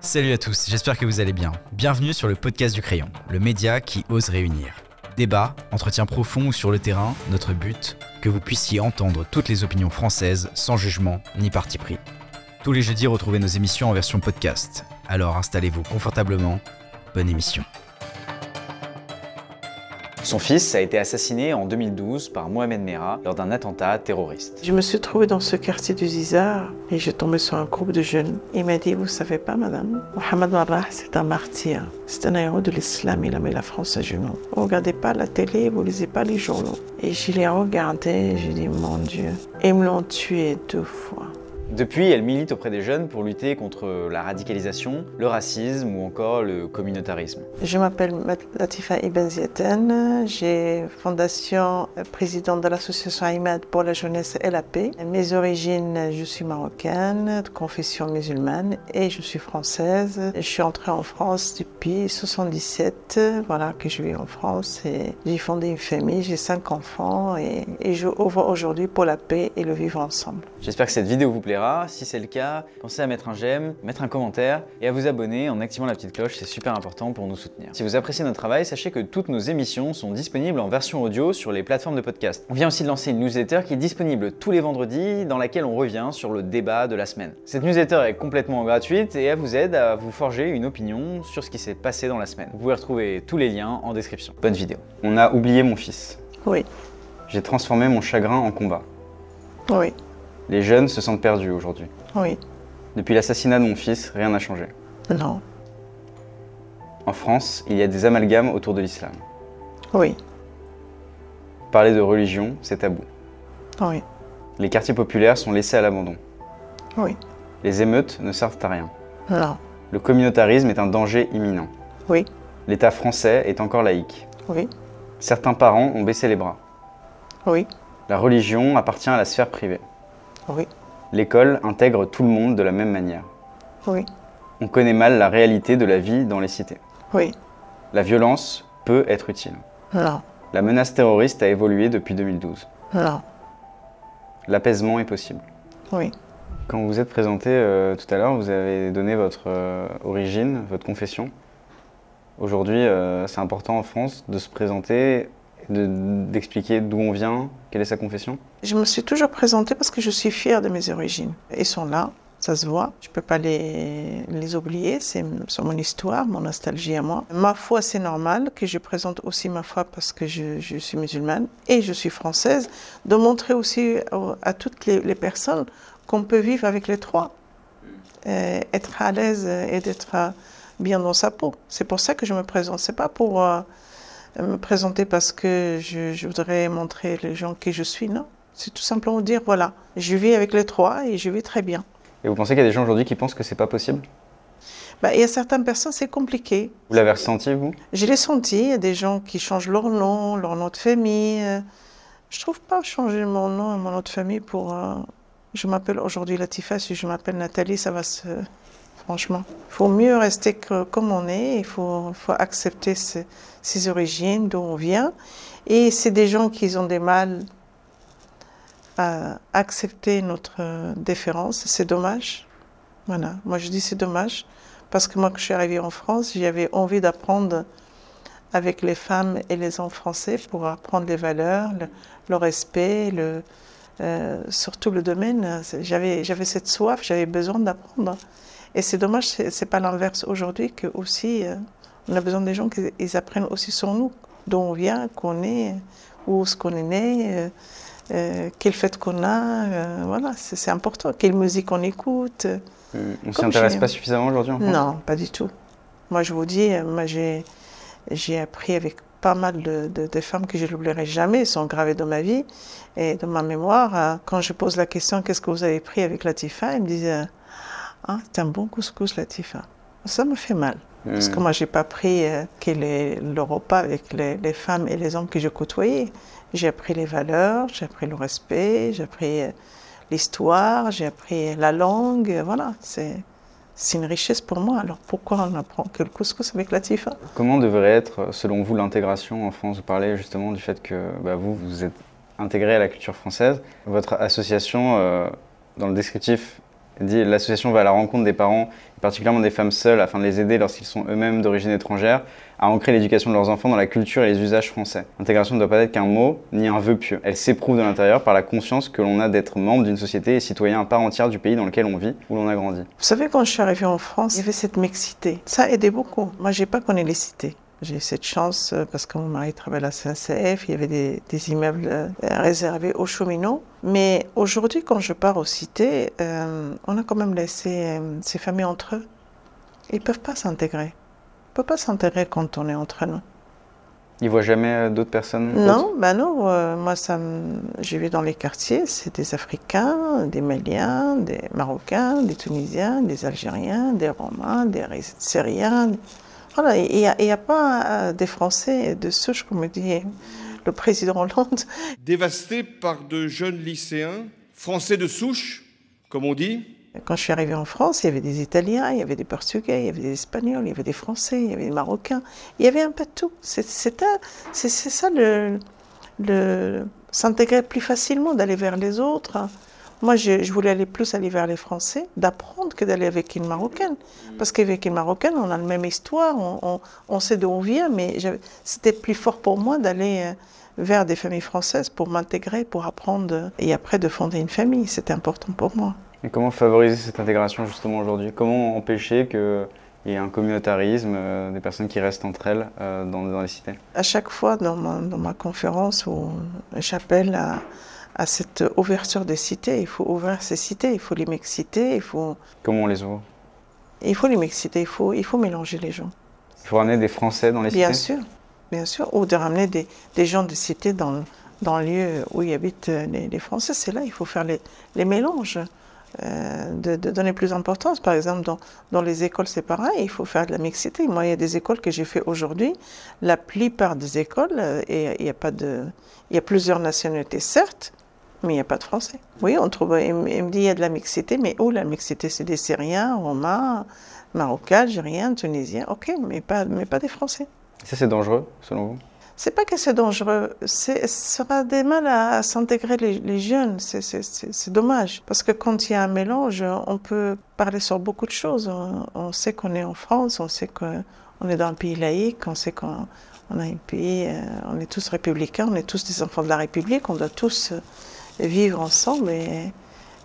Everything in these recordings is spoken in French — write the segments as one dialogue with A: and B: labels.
A: Salut à tous, j'espère que vous allez bien. Bienvenue sur le podcast du crayon, le média qui ose réunir. Débat, entretien profond ou sur le terrain, notre but, que vous puissiez entendre toutes les opinions françaises sans jugement ni parti pris. Tous les jeudis, retrouvez nos émissions en version podcast. Alors installez-vous confortablement. Bonne émission.
B: Son fils a été assassiné en 2012 par Mohamed Merah lors d'un attentat terroriste.
C: Je me suis trouvée dans ce quartier du Zizar et j'ai tombé sur un groupe de jeunes. Il m'a dit, vous savez pas, madame, Mohamed Marrah, c'est un martyr. C'est un héros de l'islam, il a mis la France à genoux. Vous regardez pas la télé, vous lisez pas les journaux. Et je l'ai regardé, j'ai dit, mon Dieu, ils me l'ont tué deux fois.
B: Depuis, elle milite auprès des jeunes pour lutter contre la radicalisation, le racisme ou encore le communautarisme.
C: Je m'appelle Latifa Ibn Zieten, j'ai fondation euh, présidente de l'association Aïmad pour la jeunesse et la paix. Mes origines, je suis marocaine, de confession musulmane et je suis française. Je suis entrée en France depuis 77, voilà que je vis en France et j'ai fondé une famille, j'ai cinq enfants et, et je ouvre aujourd'hui pour la paix et le vivre ensemble.
B: J'espère que cette vidéo vous plaira. Si c'est le cas, pensez à mettre un j'aime, mettre un commentaire et à vous abonner en activant la petite cloche, c'est super important pour nous soutenir. Si vous appréciez notre travail, sachez que toutes nos émissions sont disponibles en version audio sur les plateformes de podcast. On vient aussi de lancer une newsletter qui est disponible tous les vendredis dans laquelle on revient sur le débat de la semaine. Cette newsletter est complètement gratuite et elle vous aide à vous forger une opinion sur ce qui s'est passé dans la semaine. Vous pouvez retrouver tous les liens en description. Bonne vidéo. On a oublié mon fils.
C: Oui,
B: J'ai transformé mon chagrin en combat.
C: oui,
B: Les jeunes se sentent perdus aujourd'hui.
C: oui,
B: Depuis l'assassinat de mon fils, rien n'a changé.
C: non,
B: En France, il y a des amalgames autour de l'islam.
C: oui,
B: Parler de religion, c'est tabou.
C: oui,
B: Les quartiers populaires sont laissés à l'abandon.
C: oui,
B: Les émeutes ne servent à rien.
C: non,
B: Le communautarisme est un danger imminent.
C: oui,
B: L'État français est encore laïque.
C: oui,
B: Certains parents ont baissé les bras.
C: oui,
B: La religion appartient à la sphère privée.
C: Oui,
B: L'école intègre tout le monde de la même manière.
C: oui,
B: On connaît mal la réalité de la vie dans les cités.
C: oui,
B: La violence peut être utile.
C: non,
B: La menace terroriste a évolué depuis 2012.
C: non,
B: L'apaisement est possible.
C: oui.
B: Quand vous êtes présenté euh, tout à l'heure, vous avez donné votre euh, origine, votre confession. Aujourd'hui, euh, c'est important en France de se présenter, de- d'expliquer d'où on vient, quelle est sa confession.
C: Je me suis toujours présentée parce que je suis fière de mes origines. Ils sont là, ça se voit. Je ne peux pas les, les oublier, c'est mon histoire, mon nostalgie à moi. Ma foi, c'est normal que je présente aussi ma foi parce que je, je suis musulmane et je suis française, de montrer aussi au- à toutes les, les personnes qu'on peut vivre avec les trois. Euh, être à l'aise et d'être euh, bien dans sa peau. C'est pour ça que je me présente. C'est pas pour euh, me présenter parce que je, je voudrais montrer les gens qui je suis, non? C'est tout simplement dire voilà, je vis avec les trois et je vis très bien.
B: Et vous pensez qu'il y a des gens aujourd'hui qui pensent que c'est pas possible?
C: Bah, il y a certaines personnes, c'est compliqué.
B: Vous l'avez ressenti, vous?
C: Je l'ai senti, il y a des gens qui changent leur nom, leur nom de famille. euh, Je trouve pas changer mon nom et mon nom de famille pour. euh, Je m'appelle aujourd'hui Latifa, si je m'appelle Nathalie, ça va se. Franchement, il faut mieux rester comme on est, il faut, accepter ses, origines, d'où on vient. Et c'est des gens qui ont des mal à accepter notre différence, c'est dommage. Voilà, moi je dis c'est dommage, parce que moi quand je suis arrivée en France, j'avais envie d'apprendre avec les femmes et les hommes français pour apprendre les valeurs, le, respect, euh, surtout le domaine. J'avais cette soif, j'avais besoin d'apprendre. Et c'est dommage, c'est, pas l'inverse aujourd'hui que aussi euh, on a besoin des gens qui apprennent aussi sur nous, d'où on vient, qu'on est, où est-ce qu'on est né, euh, euh, quelle fête qu'on a, euh, voilà, c'est, important, quelle musique on écoute. euh,
B: On s'y intéresse pas suffisamment aujourd'hui en France?
C: Non, pas du tout. Moi, je vous dis, moi, j'ai, j'ai appris avec pas mal de, de- de femmes que je n'oublierai jamais, elles sont gravées dans ma vie et dans ma mémoire. Quand je pose la question, qu'est-ce que vous avez pris avec Latifa Ils me disent, ah, c'est un bon couscous, Latifa. Ça me fait mal. Parce
B: Hmm.
C: que moi, j'ai pas appris euh, quel est le repas avec les, les femmes et les hommes que je côtoyais. J'ai appris les valeurs, j'ai appris le respect, j'ai appris euh, l'histoire, j'ai appris la langue. Voilà, c'est c'est une richesse pour moi. Alors pourquoi on apprend que le couscous avec Latifa?
B: Comment devrait être, selon vous, l'intégration en France? Vous parlez justement du fait que bah, vous, vous êtes intégré à la culture française. Votre association, euh, dans le descriptif, dit l'association va à la rencontre des parents, particulièrement des femmes seules, afin de les aider lorsqu'ils sont eux-mêmes d'origine étrangère, à ancrer l'éducation de leurs enfants dans la culture et les usages français. L'intégration ne doit pas être qu'un mot, ni un vœu pieux. Elle s'éprouve de l'intérieur par la conscience que l'on a d'être membre d'une société et citoyen à part entière du pays dans lequel on vit, où l'on a grandi.
C: Vous savez, quand je suis arrivée en France, il y avait cette mixité. Ça a aidé beaucoup. Moi, j'ai pas connu les cités. J'ai eu cette chance euh, parce que mon mari travaillait à la CNCF, il y avait des, des immeubles euh, réservés aux cheminots. Mais aujourd'hui, quand je pars aux cités, euh, on a quand même laissé euh, ces familles entre eux. Ils peuvent pas s'intégrer. Ils peuvent pas s'intégrer quand on est entre nous.
B: Ils voient jamais d'autres personnes
C: Non, ben non. euh, moi, ça j'ai vu dans les quartiers, c'est des Africains, des Maliens, des Marocains, des Tunisiens, des Algériens, des Romains, des Syriens. Voilà, il n'y a, pas euh, des Français de souche, comme dit le président Hollande.
D: dévasté par de jeunes lycéens, français de souche, comme on dit,
C: Quand je suis arrivée en France, il y avait des Italiens, il y avait des Portugais, il y avait des Espagnols, il y avait des Français, il y avait des Marocains. Il y avait un peu de tout. C'est ça le, le s'intégrer plus facilement, d'aller vers les autres. Moi, je, je voulais aller plus aller vers les Français, d'apprendre que d'aller avec une Marocaine. Parce qu'avec une Marocaine, on a la même histoire, on, on- on sait d'où on vient, mais c'était plus fort pour moi d'aller euh, vers des familles françaises pour m'intégrer, pour apprendre euh, et après de fonder une famille. C'était important pour moi.
B: Et comment favoriser cette intégration justement aujourd'hui? Comment empêcher qu'il y ait un communautarisme, euh, des personnes qui restent entre elles euh, dans, dans les cités?
C: À chaque fois dans ma, dans ma conférence où j'appelle à, à cette ouverture des cités, il faut ouvrir ces cités, il faut les mixiter, il faut,
B: Comment on les ouvre?
C: Il faut les mixiter, il faut, il faut mélanger les gens.
B: Il faut ramener des Français dans les
C: Bien
B: cités?
C: sûr, bien sûr, ou de ramener des, des gens de cité dans, dans le lieu où y habitent euh, les, les Français. C'est là, il faut faire les, les mélanges, euh, de, de donner plus d'importance. Par exemple, dans, dans les écoles, c'est pareil, il faut faire de la mixité. Moi, il y a des écoles que j'ai fait aujourd'hui. La plupart des écoles, euh, et il y a pas de, il y a plusieurs nationalités, certes, mais il n'y a pas de Français. Oui, on trouve, il, me dit il y a de la mixité, mais où la mixité C'est des Syriens, Romains, Marocains, Algériens, Tunisiens, ok, mais pas, mais pas des Français.
B: Ça c'est dangereux selon vous?
C: C'est pas que c'est dangereux, c'est ça aura des mal à, à s'intégrer les, les jeunes, c'est- c'est c'est- c'est dommage. Parce que quand il y a un mélange, on peut parler sur beaucoup de choses. On, on sait qu'on est en France, on sait qu'on est dans un pays laïque, on sait qu'on on a un pays, euh, on est tous républicains, on est tous des enfants de la République, on doit tous euh, vivre ensemble et,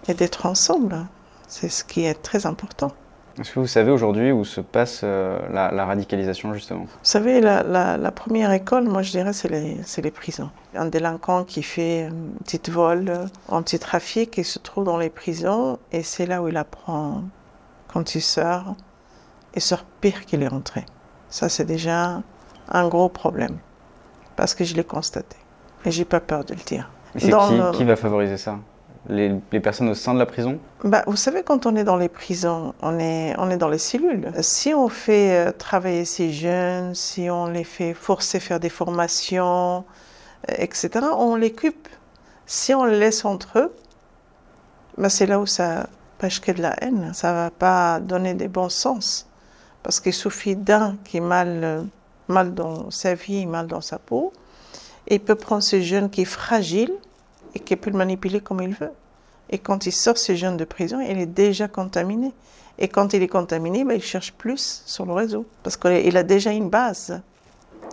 C: et d'être ensemble. C'est ce qui est très important.
B: Est-ce que vous savez aujourd'hui où se passe euh, la, la radicalisation justement?
C: Vous savez, la, la- la première école, moi je dirais, c'est les, les prisons. Un délinquant qui fait un petit vol, un petit trafic, il se trouve dans les prisons et c'est là où il apprend quand il sort, il sort pire qu'il est entré. Ça, c'est déjà un gros problème parce que je l'ai constaté et j'ai pas peur de le dire.
B: C'est qui,
C: le-
B: qui va favoriser ça? Les, les personnes au sein de la prison?
C: Bah, vous savez, quand on est dans les prisons, on est, on est dans les cellules. Si on fait euh, travailler ces jeunes, si on les fait forcer faire des formations, euh, etc., on les coupe. Si on les laisse entre eux, bah, c'est là où ça pêche que de la haine. Ça va pas donner des bons sens. Parce qu'il suffit d'un qui est mal, euh, mal dans sa vie, mal dans sa peau, il peut prendre ce jeune qui est fragile et qui peut le manipuler comme il veut. Et quand il sort ce jeune de prison, il est déjà contaminé. Et quand il est contaminé, ben, il cherche plus sur le réseau. Parce qu'il a déjà une base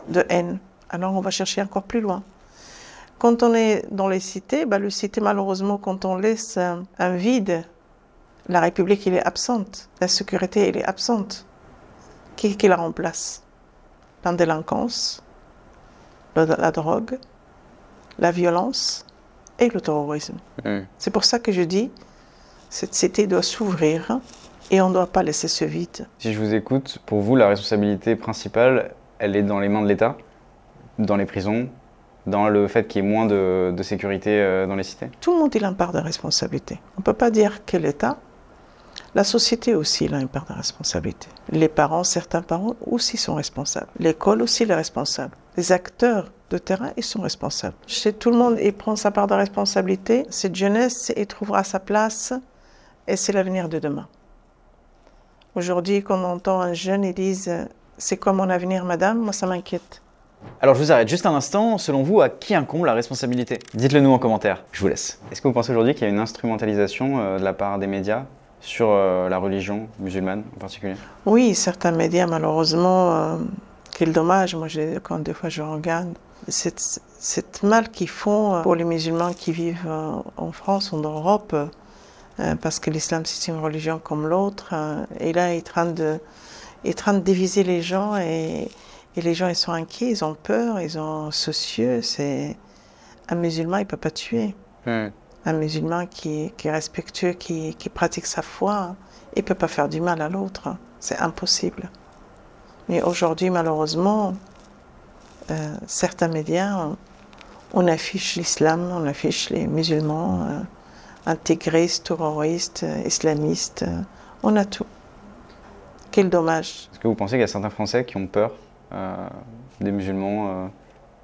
C: de haine. Alors on va chercher encore plus loin. Quand on est dans les cités, ben, le cité, malheureusement, quand on laisse un, vide, la République, elle est absente. La sécurité, elle est absente. Qui, qui la remplace? La délinquance, la drogue, la violence et le terrorisme.
B: Hmm.
C: C'est pour ça que je dis, cette cité doit s'ouvrir et on ne doit pas laisser ce vide.
B: Si je vous écoute, pour vous, la responsabilité principale, elle est dans les mains de l'État, dans les prisons, dans le fait qu'il y ait moins de, de sécurité euh, dans les cités?
C: Tout le monde a une part de responsabilité. On ne peut pas dire que l'État, la société aussi a une part de responsabilité. Les parents, certains parents aussi sont responsables. L'école aussi est responsable. Les acteurs de terrain, ils sont responsables. Chez tout le monde, il prend sa part de responsabilité. Cette jeunesse, il trouvera sa place et c'est l'avenir de demain. Aujourd'hui, quand on entend un jeune, ils disent C'est quoi mon avenir, madame? Moi, ça m'inquiète.
B: Alors je vous arrête juste un instant, selon vous, à qui incombe la responsabilité? Dites-le nous en commentaire, je vous laisse. Est-ce que vous pensez aujourd'hui qu'il y a une instrumentalisation euh, de la part des médias? Sur euh, la religion musulmane en particulier?
C: Oui, certains médias, malheureusement, euh, quel dommage. Moi, je- quand des fois je regarde, cette, cette mal qu'ils font euh, pour les musulmans qui vivent euh, en France ou en Europe, parce que l'islam, c'est une religion comme l'autre. et là, il est en train de, train diviser les gens et, et les gens, ils sont inquiets, ils ont peur, ils sont soucieux. C'est un musulman, il peut pas tuer. Un musulman qui, est respectueux, qui, pratique sa foi, il ne peut pas faire du mal à l'autre. C'est impossible. Mais aujourd'hui, malheureusement, euh, certains médias, on, affiche l'islam, on affiche les musulmans, euh, intégristes, terroristes, euh, islamistes, on a tout. Quel dommage.
B: Est-ce que vous pensez qu'il y a certains Français qui ont peur des musulmans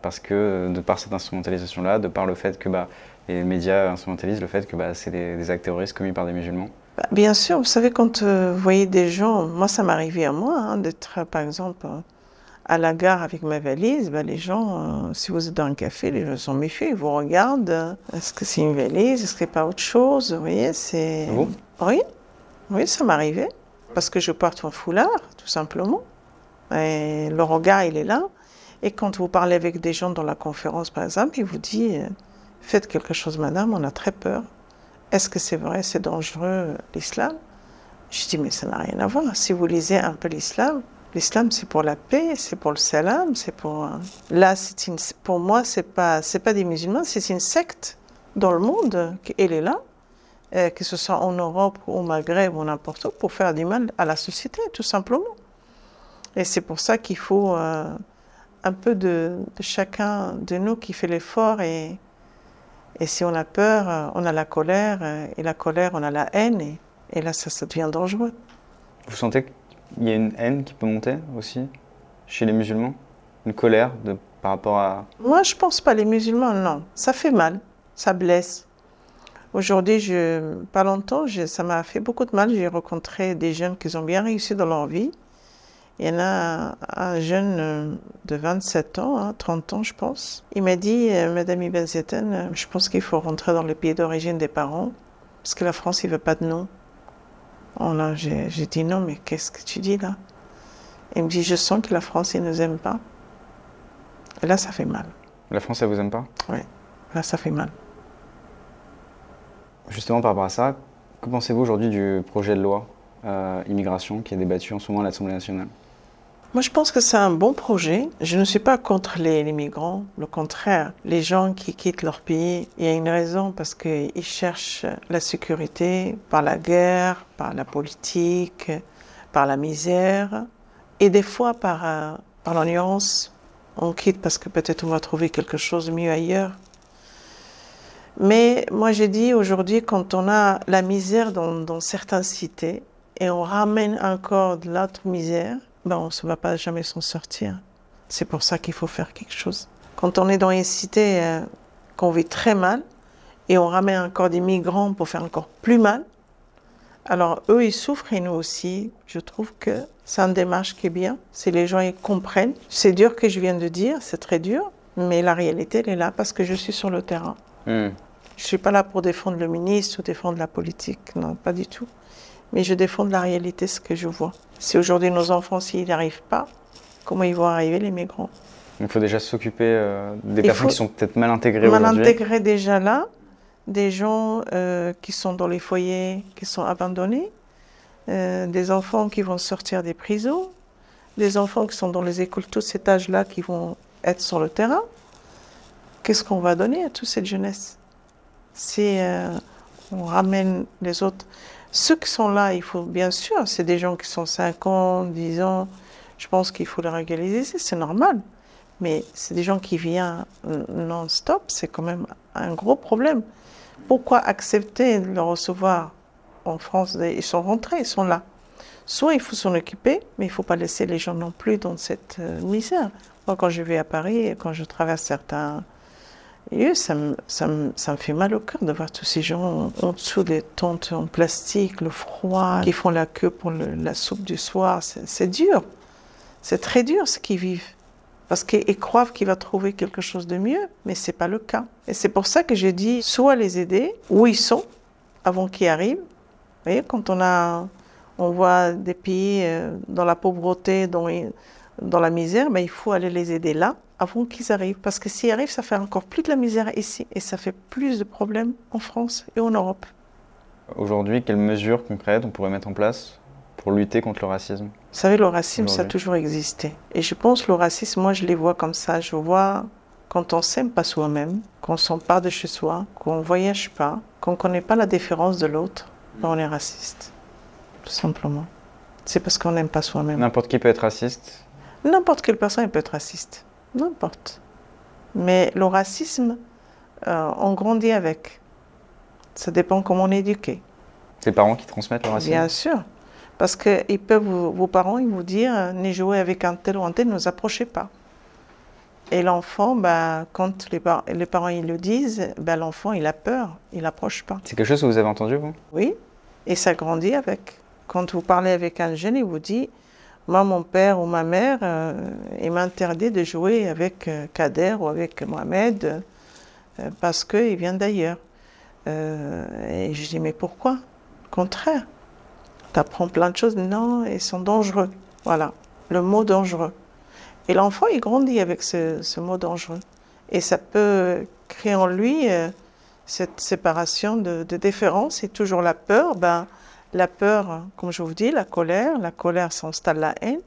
B: parce que, de par cette instrumentalisation-là, de par le fait que bah, les médias instrumentalisent le fait que bah, c'est des, des actes terroristes commis par des musulmans.
C: Bah, Bien sûr, vous savez, quand euh, vous voyez des gens, moi ça m'arrivait à moi, hein, d'être euh, par exemple euh, à la gare avec ma valise, bah, les gens, euh, si vous êtes dans un café, les gens sont méfiants, ils vous regardent, est-ce que c'est une valise, est-ce que c'est pas autre chose, vous voyez, c'est...
B: Vous?
C: Oui, oui, ça m'arrivait, parce que je porte un foulard, tout simplement, et le regard, il est là, et quand vous parlez avec des gens dans la conférence, par exemple, ils vous disent, faites quelque chose, madame, on a très peur. Est-ce que c'est vrai, c'est dangereux l'islam? Je dis mais ça n'a rien à voir. Si vous lisez un peu l'islam, l'islam c'est pour la paix, c'est pour le salam, c'est pour euh, là pour moi c'est pas c'est pas des musulmans, c'est une secte dans le monde elle est là, euh, que ce soit en Europe ou au Maghreb ou n'importe où pour faire du mal à la société tout simplement. Et c'est pour ça qu'il faut euh, un peu de, de chacun de nous qui fait l'effort et et si on a peur, euh, on a la colère, euh, et la colère, on a la haine, et, et là, ça, ça devient dangereux.
B: Vous sentez qu'il y a une haine qui peut monter aussi chez les musulmans? Une colère de, par rapport à...
C: Moi, je pense pas, les musulmans, non. Ça fait mal, ça blesse. Aujourd'hui, je, pas longtemps, je- ça m'a fait beaucoup de mal. J'ai rencontré des jeunes qui ont bien réussi dans leur vie. Il y en a un jeune de 27 ans, hein, 30 ans, je pense. Il m'a dit, euh, Madame Ibn Zeten, euh, je pense qu'il faut rentrer dans le pays d'origine des parents, parce que la France, il veut pas de nous. Oh là, j'ai dit non, mais qu'est-ce que tu dis là? Il me dit, je sens que la France, ils ne nous aime pas. Et là, ça fait mal.
B: La France, elle vous aime pas?
C: Là, ça fait mal.
B: Justement, par rapport à ça, que pensez-vous aujourd'hui du projet de loi euh, immigration qui est débattu en ce moment à l'Assemblée nationale?
C: Moi, je pense que c'est un bon projet. Je ne suis pas contre les, les migrants. Le contraire, les gens qui quittent leur pays, il y a une raison parce qu'ils cherchent la sécurité par la guerre, par la politique, par la misère et des fois par, euh, par l'ignorance. On quitte parce que peut-être on va trouver quelque chose de mieux ailleurs. Mais moi, j'ai dit aujourd'hui, quand on a la misère dans, dans certaines cités et on ramène encore de l'autre misère, ben on ne va pas jamais s'en sortir. C'est pour ça qu'il faut faire quelque chose. Quand on est dans une cité euh, qu'on vit très mal et on ramène encore des migrants pour faire encore plus mal, alors eux, ils souffrent et nous aussi. Je trouve que c'est une démarche qui est bien. Si les gens ils comprennent, c'est dur que je viens de dire, c'est très dur, mais la réalité, elle est là parce que je suis sur le terrain.
B: Hmm.
C: Je ne suis pas là pour défendre le ministre ou défendre la politique, non, pas du tout. Mais je défends la réalité, ce que je vois. Si aujourd'hui nos enfants, s'ils n'y arrivent pas, comment ils vont arriver, les migrants?
B: Donc il faut déjà s'occuper euh, des
C: Il
B: personnes qui sont peut-être mal intégrées
C: Mal intégrés déjà là, des gens euh, qui sont dans les foyers, qui sont abandonnés, euh, des enfants qui vont sortir des prisons, des enfants qui sont dans les écoles, tous cet âge-là, qui vont être sur le terrain. Qu'est-ce qu'on va donner à toute cette jeunesse? Si on ramène les autres, ceux qui sont là, il faut bien sûr, c'est des gens qui sont 5 ans, 10 ans, je pense qu'il faut les régulariser, c'est normal. Mais c'est des gens qui viennent non-stop, c'est quand même un gros problème. Pourquoi accepter de les recevoir en France? Ils sont rentrés, ils sont là. Soit il faut s'en occuper, mais il ne faut pas laisser les gens non plus dans cette euh, misère. Moi, quand je vais à Paris, quand je traverse certains lieux, ça me, fait mal au cœur de voir tous ces gens en dessous des tentes en plastique, le froid, qui font la queue pour la soupe du soir. C'est dur. C'est très dur ce qu'ils vivent. Parce qu'ils croient qu'il va trouver quelque chose de mieux, mais ce n'est pas le cas. Et c'est pour ça que j'ai dit soit les aider où ils sont, avant qu'ils arrivent, voyez, quand on, a, on voit des pays euh, dans la pauvreté, dans, dans la misère, ben, il faut aller les aider là avant qu'ils arrivent. Parce que s'ils arrivent, ça fait encore plus de la misère ici et ça fait plus de problèmes en France et en Europe.
B: Aujourd'hui, quelles mesures concrètes on pourrait mettre en place pour lutter contre le racisme?
C: Vous savez, le racisme, ça a toujours existé. Et je pense que le racisme, moi, je les vois comme ça. Je vois quand on s'aime pas soi-même, qu'on s'empare de chez soi, qu'on voyage pas, qu'on connaît pas la différence de l'autre, ben, on est raciste. Tout simplement. C'est parce qu'on n'aime pas soi-même.
B: N'importe qui peut être raciste?
C: N'importe quelle personne peut être raciste. N'importe. Mais le racisme, euh, on grandit avec. Ça dépend comment on est éduqué.
B: C'est les parents qui transmettent le racisme.
C: Bien sûr. Parce que ils peuvent, vos parents, ils vous dire, euh, ne jouez avec un tel ou un tel, ne vous approchez pas. Et l'enfant, bah, quand les, par- les parents ils le disent, bah, l'enfant il a peur, il n'approche pas.
B: C'est quelque chose que vous avez entendu, vous?
C: Oui, et ça grandit avec. Quand vous parlez avec un jeune, il vous dit Moi, mon père ou ma mère, euh, il m'interdit de jouer avec euh, Kader ou avec Mohamed euh, parce qu'il vient d'ailleurs. Euh, et je dis Mais pourquoi? Contraire. Tu apprends plein de choses. Non, ils sont dangereux. Voilà, le mot dangereux. Et l'enfant, il grandit avec ce, mot dangereux. Et ça peut créer en lui. cette séparation de, différence et toujours la peur, ben, la peur, comme je vous dis, la colère, la colère s'installe la haine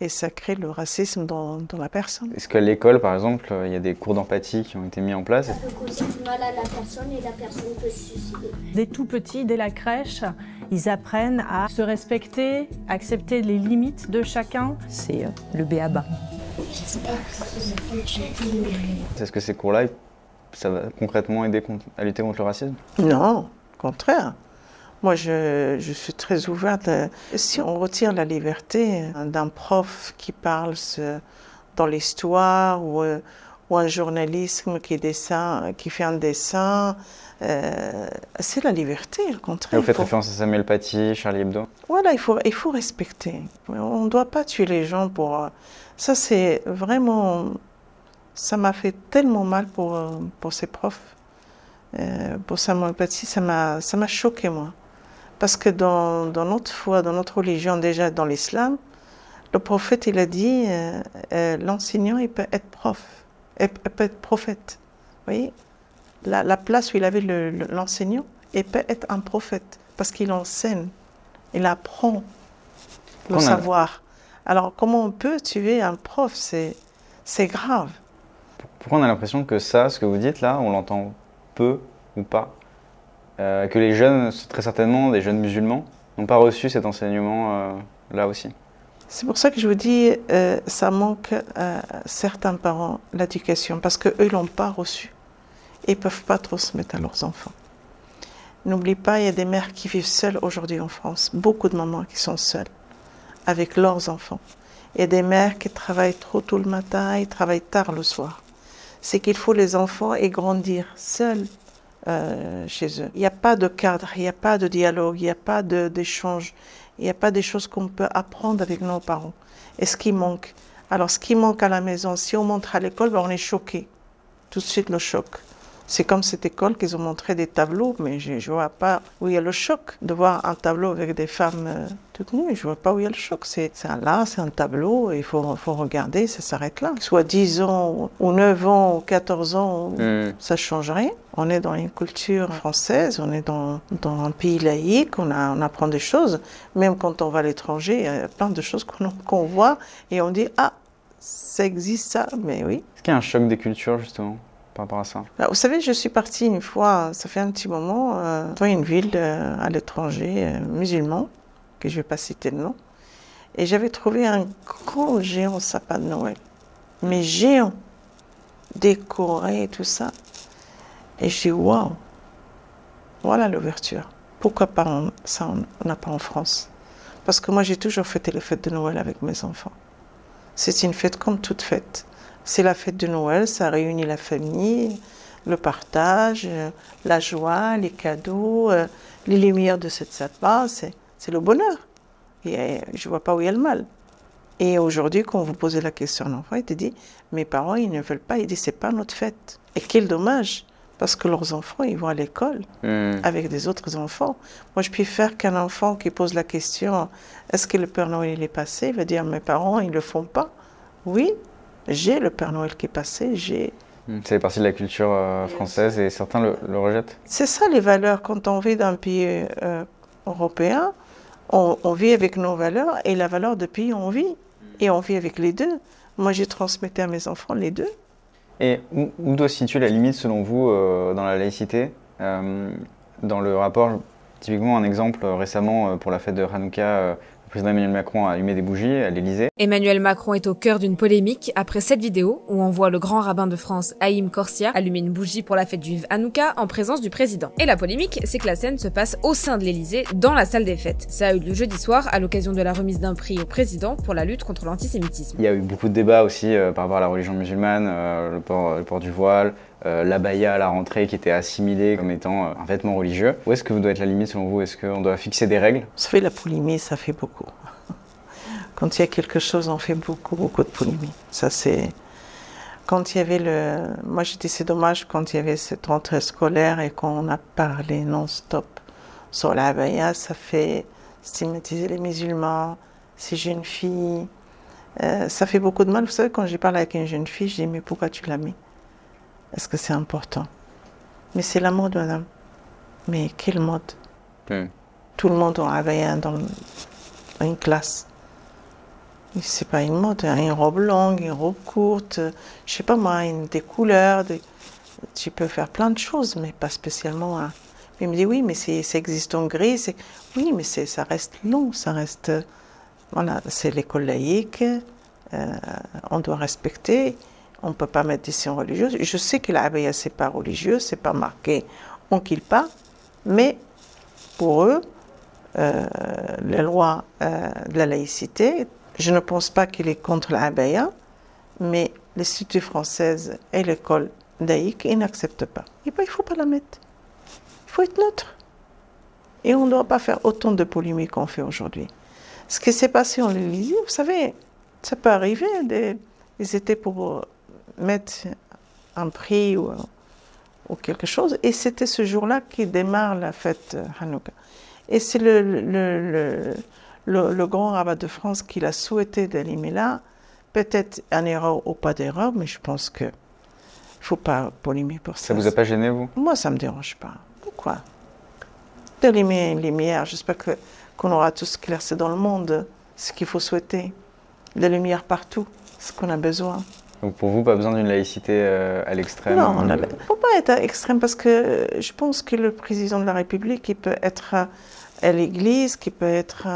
C: et ça crée le racisme dans, dans la personne.
B: Est-ce qu'à l'école, par exemple, il y a des cours d'empathie qui ont été mis en place?
E: Peut causer du mal à la personne et la personne peut se suicider.
F: Dès tout petit, dès la crèche, ils apprennent à se respecter, accepter les limites de chacun.
G: C'est euh, le béaba.
E: J'espère que ça.
B: Est-ce que ces cours-là, ça va concrètement aider à lutter contre le racisme?
C: Non, au contraire. Moi, je, je suis très ouverte. Si on retire la liberté d'un prof qui parle dans l'histoire ou, ou un journalisme qui, dessin, qui fait un dessin, euh, c'est la liberté, au contraire.
B: Vous faites
C: faut-
B: référence à Samuel Paty, Charlie Hebdo?
C: Voilà, il faut, il faut respecter. On ne doit pas tuer les gens pour... Ça, c'est vraiment... Ça m'a fait tellement mal pour, pour ces profs. Euh, pour Samuel Paty, ça m'a choqué, moi. Parce que dans, dans notre foi, dans notre religion, déjà dans l'islam, le prophète, il a dit, euh, euh, l'enseignant, il peut être prof, il peut être prophète. Vous voyez? La, la place où il avait le- le- l'enseignant, il peut être un prophète, parce qu'il enseigne, il apprend le
B: a-
C: savoir. Alors, comment on peut tuer un prof? C'est grave.
B: Pourquoi on a l'impression que ça, ce que vous dites là, on l'entend peu ou pas? Euh, Que les jeunes, très certainement des jeunes musulmans, n'ont pas reçu cet enseignement euh, là aussi
C: C'est pour ça que je vous dis, euh, ça manque à certains parents l'éducation, parce qu'eux, l'ont pas reçu. Et ils peuvent pas transmettre à leurs enfants. N'oublie pas, il y a des mères qui vivent seules aujourd'hui en France. Beaucoup de mamans qui sont seules avec leurs enfants. Il y a des mères qui travaillent trop tôt le matin et travaillent tard le soir. C'est qu'il faut les enfants et grandir seuls euh, chez eux. Il n'y a pas de cadre, il n'y a pas de dialogue, il n'y a pas d'échange, il n'y a pas des choses qu'on peut apprendre avec nos parents. Et ce qui manque Alors, ce qui manque à la maison, si on montre à l'école, ben, on est choqué. Tout de suite, le choc. C'est comme cette école qu'ils ont montré des tableaux, mais je ne vois pas où il y a le choc de voir un tableau avec des femmes euh, toutes nues. Je ne vois pas où il y a le choc. C'est un là, c'est un tableau, il faut, faut regarder, ça s'arrête là. Soit 10 ans, ou 9 ans, ou 14 ans,
B: Hmm.
C: ça change rien. On est dans une culture française, on est dans, dans un pays laïque, on, a- on apprend des choses. Même quand on va à l'étranger, il y a plein de choses qu'on qu'on voit et on dit Ah, ça existe ça, mais oui.
B: Est-ce qu'il y a un choc des cultures justement?
C: Bah, vous savez, je suis partie une fois, ça fait un petit moment, euh, dans une ville euh, à l'étranger, euh, musulman, que je ne vais pas citer le nom, et j'avais trouvé un grand géant sapin de Noël, mais géant, décoré et tout ça. Et je dis, waouh, voilà l'ouverture. Pourquoi pas ça, on n'a pas en France? Parce que moi, j'ai toujours fêté les fêtes de Noël avec mes enfants. C'est une fête comme toute fête. C'est la fête de Noël, ça réunit la famille, le partage, la joie, les cadeaux, euh, les lumières de cette sapin, c'est c'est le bonheur. Et euh, je ne vois pas où il y a le mal. Et aujourd'hui, quand vous posez la question à l'enfant, il te dit Mes parents, ils ne veulent pas. Il dit C'est pas notre fête. Et quel dommage. Parce que leurs enfants, ils vont à l'école
B: Hmm.
C: avec des autres enfants. Moi, je préfère qu'un enfant qui pose la question est-ce que le Père Noël il est passé Il va dire mes parents, ils ne le font pas. Oui, j'ai le Père Noël qui est passé, j'ai.
B: Hmm. C'est partie de la culture euh, française et certains le, le rejettent.
C: C'est ça les valeurs. Quand on vit dans un pays euh, européen, on, on vit avec nos valeurs et la valeur de pays, on vit. Et on vit avec les deux. Moi, j'ai transmis à mes enfants les deux.
B: Et où, où doit se situer la limite selon vous euh, dans la laïcité Dans le rapport, typiquement un exemple récemment pour la fête de Hanouka, président Emmanuel Macron a allumé des bougies à l'Élysée.
G: Emmanuel Macron est au cœur d'une polémique après cette vidéo où on voit le grand rabbin de France, Haïm Korsia, allumer une bougie pour la fête juive Hanouka en présence du président. Et la polémique, c'est que la scène se passe au sein de l'Elysée, dans la salle des fêtes. Ça a eu lieu jeudi soir à l'occasion de la remise d'un prix au président pour la lutte contre l'antisémitisme.
B: Il y a eu beaucoup de débats aussi euh, par rapport à la religion musulmane, euh, le, port, le port du voile, euh, l'abaya à la rentrée qui était assimilé comme étant euh, un vêtement religieux. Où est-ce que vous doit être la limite selon vous? Est-ce qu'on doit fixer des règles?
C: Ça fait la polémie, ça fait beaucoup. Quand il y a quelque chose, on fait beaucoup, beaucoup de polémie. Ça, c'est. Quand il y avait le. Moi, j'ai dit c'est dommage quand il y avait cette rentrée scolaire et qu'on a parlé non-stop sur la abaya, ça fait stigmatiser les musulmans, ces jeunes filles. Euh, ça fait beaucoup de mal. Vous savez, quand j'ai parlé avec une jeune fille, je dis Mais pourquoi tu l'as mis? Est-ce que c'est important Mais c'est la mode, madame. Mais quelle mode? Tout le monde en abaya dans une classe. C'est pas une mode, hein, une robe longue, une robe courte, je sais pas moi, une, des couleurs, des- tu peux faire plein de choses, mais pas spécialement. hein. Il me dit oui, mais c'est- ça existe en gris. Oui, mais ça reste long, ça reste. Voilà, c'est l'école laïque, euh, on doit respecter, on ne peut pas mettre des signes religieux. Je sais que l'abaya, c'est pas religieux, c'est pas marqué on kill pas, mais pour eux, euh, la loi euh, de la laïcité, je ne pense pas qu'il est contre l'abaya, mais l'Institut française et l'école laïque, ils n'acceptent pas. Et ben, il ne faut pas la mettre. Il faut être neutre. Et on ne doit pas faire autant de polémiques qu'on fait aujourd'hui. Ce qui s'est passé en l'Élysée, vous savez, ça peut arriver. Ils étaient pour mettre un prix ou, ou quelque chose. Et c'était ce jour-là qui démarre la fête Hanouka. Et c'est le, le, le, le, le grand rabbin de France qui l'a souhaité d'allumer là. Peut-être une erreur ou pas d'erreur, mais je pense que faut pas polémiquer pour ça.
B: Ça vous a pas gêné, vous?
C: Moi, ça me dérange pas. Pourquoi? D'allumer une lumière, j'espère que, qu'on aura tous éclairci dans le monde ce qu'il faut souhaiter. La lumière partout, ce qu'on a besoin.
B: Donc pour vous, pas besoin d'une laïcité euh, à l'extrême
C: Non, il
B: euh,
C: ne faut pas être extrême parce que je pense que le président de la République, il peut être euh, à l'église, qui peut être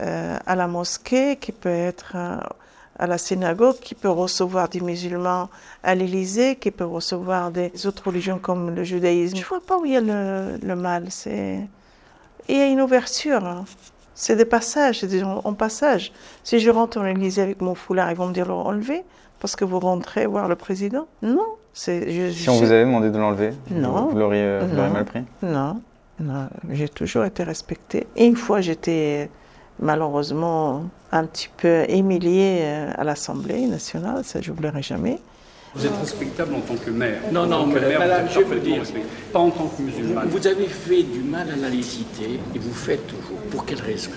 C: euh, à la mosquée, qui peut être à la synagogue, qui peut recevoir des musulmans à l'Élysée, qui peut recevoir des autres religions comme le judaïsme. Je ne vois pas où il y a le, le mal. C'est... Il y a une ouverture. hein. C'est des passages, c'est des gens en passage. Si je rentre en Élysée avec mon foulard, ils vont me dire l'enlever parce que vous rentrez voir le président Non. C'est, je-
B: Si on vous avait demandé de l'enlever,
C: Non.
B: vous, vous l'auriez euh, mal pris
C: Non, non, j'ai toujours été respectée. Et une fois, j'étais malheureusement un petit peu humiliée euh, à l'Assemblée nationale, ça je n'oublierai jamais.
H: Vous êtes respectable en tant que maire.
I: Non, non,
H: maire,
I: madame, je veux dire-.
H: Pas en tant que musulman.
I: Vous avez fait du mal à la laïcité et vous faites toujours. Pour quelle raison?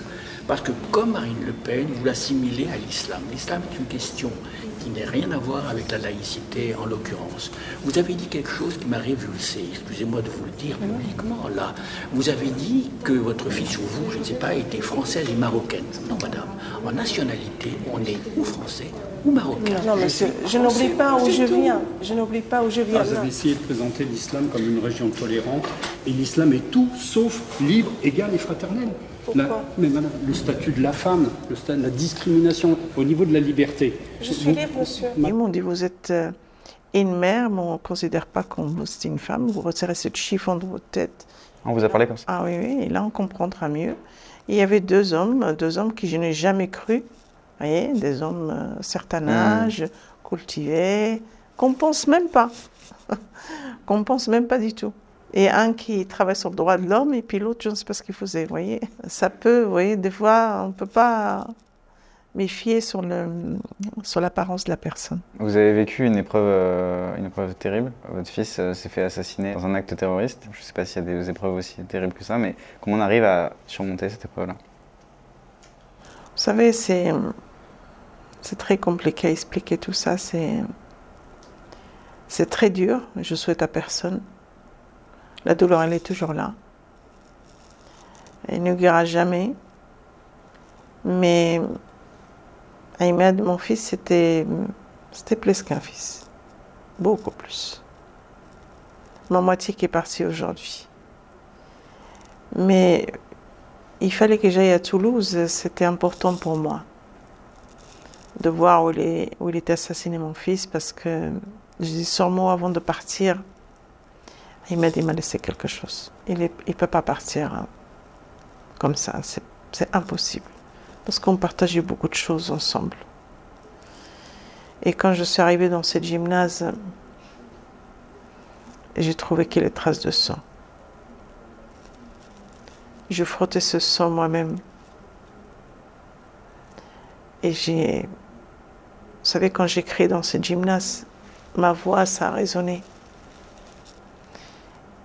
I: Parce que comme Marine Le Pen, vous l'assimilez à l'islam. L'islam est une question qui n'a rien à voir avec la laïcité en l'occurrence. Vous avez dit quelque chose qui m'a révulsé, excusez-moi de vous le dire publiquement là. Vous avez dit que votre fille ou vous, je ne sais pas, était française et marocaine. Non madame, en nationalité, on est ou français ou marocain.
C: Non, monsieur, je n'oublie pas où je viens. Je n'oublie pas où je viens.
H: Vous avez essayé de présenter l'islam comme une région tolérante. Et l'islam est tout sauf libre, égal et fraternel.
C: Pourquoi
H: La- mais madame, le statut de la femme, le la discrimination au niveau de la liberté.
C: Je suis libre, monsieur. Ils m'ont dit, vous êtes euh, une mère, mais on ne considère pas que vous êtes une femme. Vous retirez ce chiffon de votre tête.
B: On vous a parlé comme ça
C: Ah oui, oui, et là on comprendra mieux. Il y avait deux hommes, deux hommes qui je n'ai jamais cru, vous voyez, des hommes euh, certain âge, cultivés, qu'on pense même pas, qu'on pense même pas du tout. Et un qui travaille sur le droit de l'homme et puis l'autre, je ne sais pas ce qu'il faisait, vous voyez. Ça peut, vous voyez, des fois on ne peut pas méfier sur le sur l'apparence de la personne.
B: Vous avez vécu une épreuve, euh, une épreuve terrible. Votre fils euh, s'est fait assassiner dans un acte terroriste. Je ne sais pas s'il y a des épreuves aussi terribles que ça, mais comment on arrive à surmonter cette épreuve-là?
C: Vous savez, c'est c'est très compliqué à expliquer tout ça. C'est c'est très dur. Je souhaite à personne. La douleur, elle est toujours là. Elle ne guérira jamais. Mais Ahmed, mon fils, c'était, plus qu'un fils. Beaucoup plus. Ma moitié qui est partie aujourd'hui. Mais il fallait que j'aille à Toulouse. C'était important pour moi de voir où il, est, où il était assassiné, mon fils, parce que je dis sûrement avant de partir, il m'a dit, il m'a laissé quelque chose. Il ne peut pas partir hein, comme ça, c'est impossible. Parce qu'on partageait beaucoup de choses ensemble. Et quand je suis arrivée dans ce gymnase, j'ai trouvé qu'il y a des traces de sang. Je frottais ce sang moi-même. Et j'ai. Vous savez, quand j'écris dans ce gymnase, ma voix, ça a résonné.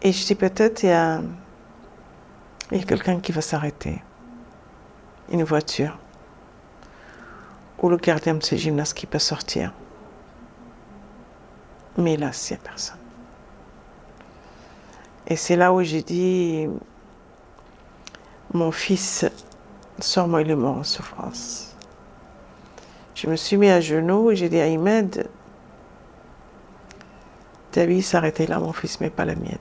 C: Et je dis peut-être il y a, a quelqu'un qui va s'arrêter. Une voiture. Ou le gardien de ce gymnase qui peut sortir. Mais là, il n'y a personne. Et c'est là où j'ai dit, mon fils, sors-moi, il est mort en souffrance. Je me suis mis à genoux et j'ai dit à Ahmed, ta vie s'arrêtait là, mon fils, mais pas la mienne.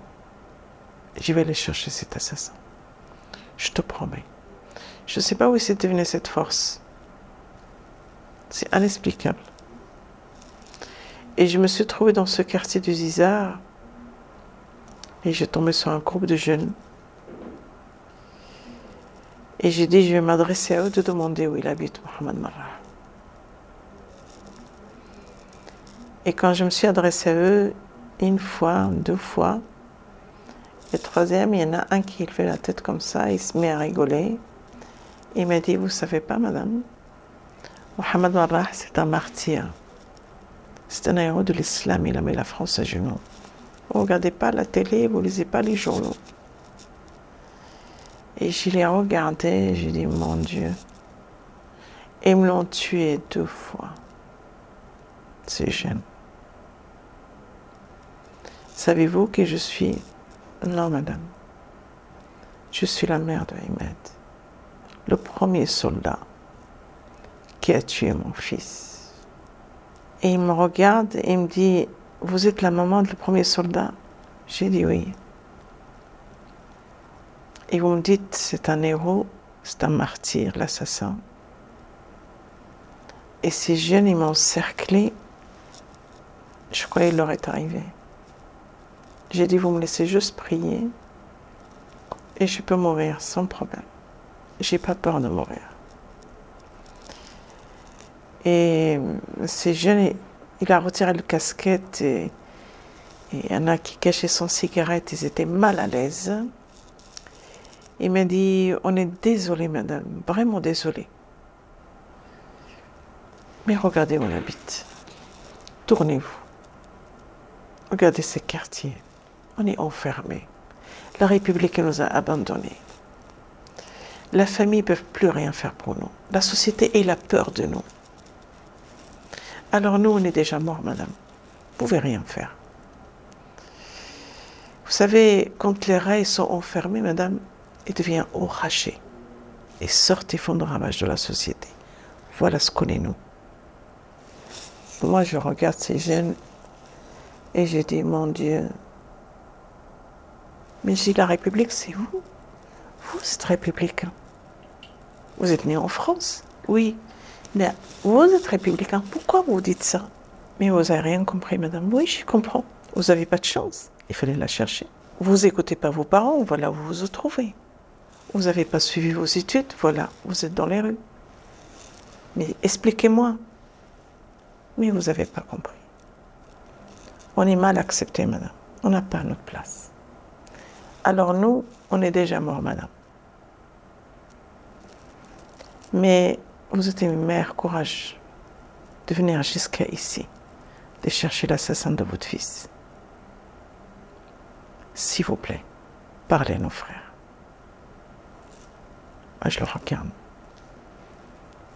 C: Je vais aller chercher cet assassin. Je te promets. Je ne sais pas où c'est devenu cette force. C'est inexplicable. Et je me suis trouvée dans ce quartier du Zizar et j'ai tombé sur un groupe de jeunes. Et j'ai dit, je vais m'adresser à eux de demander où il habite, Mohamed Marra. Et quand je me suis adressée à eux, une fois, deux fois, le troisième, il y en a un qui fait la tête comme ça, il se met à rigoler. Il m'a dit, vous savez pas, madame, Mohamed Marrah, c'est un martyr. C'est un héros de l'islam, il a mis la France à genoux. Vous regardez pas la télé, vous lisez pas les journaux. Et je l'ai regardé, j'ai dit, mon Dieu. Ils me l'ont tué deux fois. C'est jeune. Savez-vous que je suis... Non, madame. Je suis la mère de Ahmed. Le premier soldat qui a tué mon fils. Et il me regarde et il me dit, vous êtes la maman du premier soldat? J'ai dit oui. Et vous me dites, c'est un héros, c'est un martyr, l'assassin. Et ces jeunes, ils m'ont cerclé. Je croyais qu'il leur est arrivé. J'ai dit, vous me laissez juste prier et je peux mourir sans problème. J'ai pas peur de mourir. Et ces jeunes, il a retiré le casquette et, il y en a qui cachaient son cigarette, ils étaient mal à l'aise. Il m'a dit, on est désolé madame, vraiment désolé. Mais regardez où on habite. Tournez-vous. Regardez ces quartiers. On est enfermé. La République nous a abandonnés. La famille ne peut plus rien faire pour nous. La société est la peur de nous. Alors nous, on est déjà morts, madame. Vous pouvez rien faire. Vous savez, quand les rails sont enfermés, madame, ils deviennent orachés et sortent et font le ravage de la société. Voilà ce qu'on est nous. Moi, je regarde ces jeunes et je dis, mon Dieu, mais je dis, la République, c'est vous. Vous êtes républicain. Vous êtes né en France, oui. Mais vous êtes républicain. Pourquoi vous dites ça? Mais vous n'avez rien compris, madame. Oui, je comprends. Vous n'avez pas de chance. Il fallait la chercher. Vous n'écoutez pas vos parents, voilà où vous vous trouvez. Vous n'avez pas suivi vos études, voilà, vous êtes dans les rues. Mais expliquez-moi. Mais vous n'avez pas compris. On est mal accepté, madame. On n'a pas notre place. Alors nous, on est déjà mort, madame. Mais vous êtes une mère courage de venir jusqu'à ici, de chercher l'assassin de votre fils. S'il vous plaît, parlez à nos frères. Moi, je le regarde.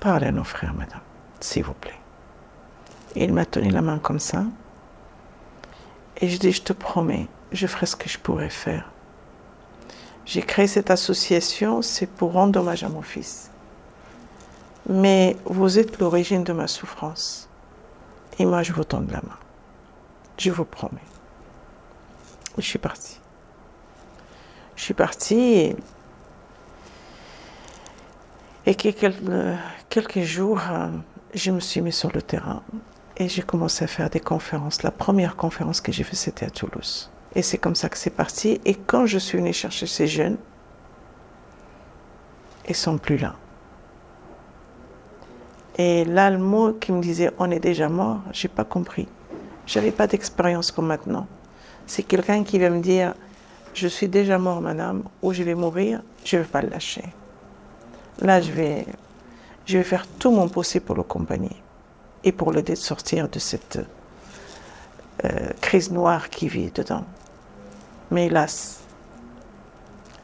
C: Parlez à nos frères, madame, s'il vous plaît. Et il m'a tenu la main comme ça. Et je dis, je te promets, je ferai ce que je pourrais faire. J'ai créé cette association, c'est pour rendre hommage à mon fils. Mais vous êtes l'origine de ma souffrance. Et moi, je vous tends la main. Je vous promets. Je suis partie. Je suis partie et, quelques jours, euh, je me suis mis sur le terrain et j'ai commencé à faire des conférences. La première conférence que j'ai faite, c'était à Toulouse. Et c'est comme ça que c'est parti. Et quand je suis venue chercher ces jeunes, ils sont plus là. Et là, le mot qui me disait on est déjà mort, j'ai pas compris. J'avais pas d'expérience comme maintenant. C'est quelqu'un qui va me dire je suis déjà mort, madame, ou je vais mourir, je ne vais pas le lâcher. Là, je vais, je vais faire tout mon possible pour l'accompagner et pour l'aider de sortir de cette euh, crise noire qui vit dedans. Mais hélas.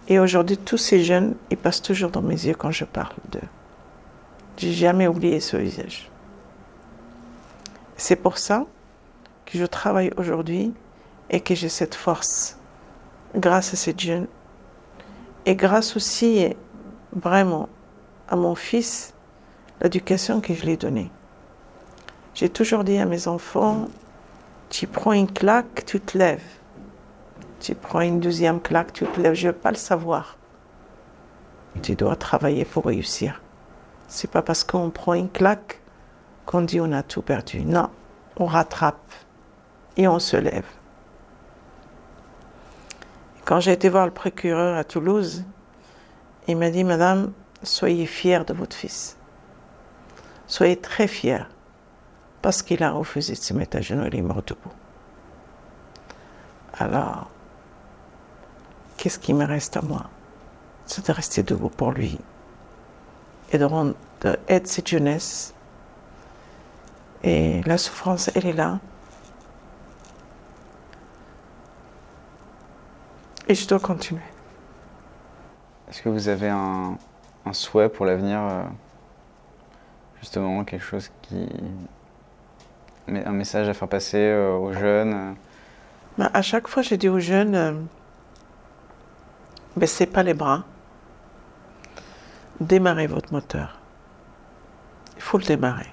C: Et aujourd'hui, tous ces jeunes, ils passent toujours dans mes yeux quand je parle d'eux. J'ai jamais oublié ce visage. C'est pour ça que je travaille aujourd'hui et que j'ai cette force grâce à ces jeunes et grâce aussi vraiment à mon fils, l'éducation que je lui ai donnée. J'ai toujours dit à mes enfants, tu prends une claque, tu te lèves. Tu prends une deuxième claque, tu te lèves. Je ne veux pas le savoir. Tu dois travailler pour réussir. C'est pas parce qu'on prend une claque qu'on dit on a tout perdu. Non, on rattrape et on se lève. Quand j'ai été voir le procureur à Toulouse, il m'a dit, Madame, soyez fière de votre fils. Soyez très fière, parce qu'il a refusé de se mettre à genoux, il est mort debout. Alors, qu'est-ce qui me reste à moi? C'est de rester debout pour lui et de rendre aide cette jeunesse. Et la souffrance, elle est là. Et je dois continuer.
B: Est-ce que vous avez un, souhait pour l'avenir euh, Justement, quelque chose qui. Un message à faire passer euh, aux jeunes? Euh?
C: bah, À chaque fois, je dis aux jeunes baissez pas les bras, démarrez votre moteur. Il faut le démarrer.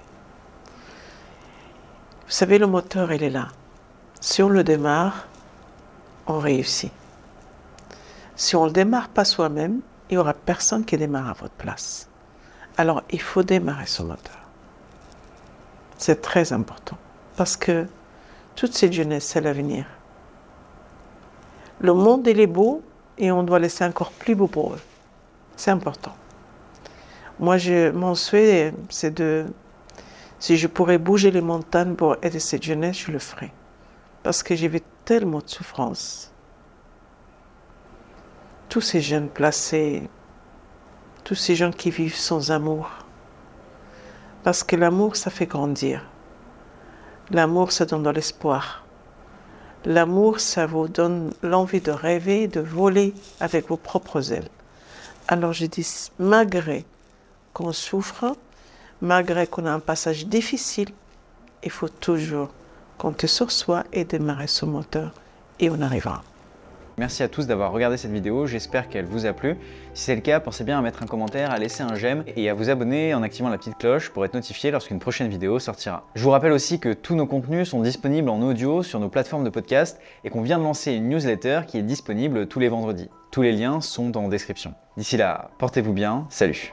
C: Vous savez, le moteur, il est là. Si on le démarre, on réussit. Si on ne le démarre pas soi-même, il n'y aura personne qui démarre à votre place. Alors, il faut démarrer son moteur. C'est très important. Parce que toute cette jeunesse, c'est l'avenir. Le monde, il est beau et on doit laisser encore plus beau pour eux. C'est important. Moi, je, mon souhait, c'est de. Si je pourrais bouger les montagnes pour aider cette jeunesse, je le ferais. Parce que j'ai vu tellement de souffrance tous ces jeunes placés, tous ces gens qui vivent sans amour. Parce que l'amour, ça fait grandir. L'amour, ça donne de l'espoir. L'amour, ça vous donne l'envie de rêver, de voler avec vos propres ailes. Alors je dis, malgré qu'on souffre, malgré qu'on a un passage difficile, il faut toujours compter sur soi et démarrer son moteur et on arrivera.
B: Merci à tous d'avoir regardé cette vidéo, j'espère qu'elle vous a plu. Si c'est le cas, pensez bien à mettre un commentaire, à laisser un j'aime et à vous abonner en activant la petite cloche pour être notifié lorsqu'une prochaine vidéo sortira. Je vous rappelle aussi que tous nos contenus sont disponibles en audio sur nos plateformes de podcast et qu'on vient de lancer une newsletter qui est disponible tous les vendredis. Tous les liens sont en description. D'ici là, portez-vous bien, salut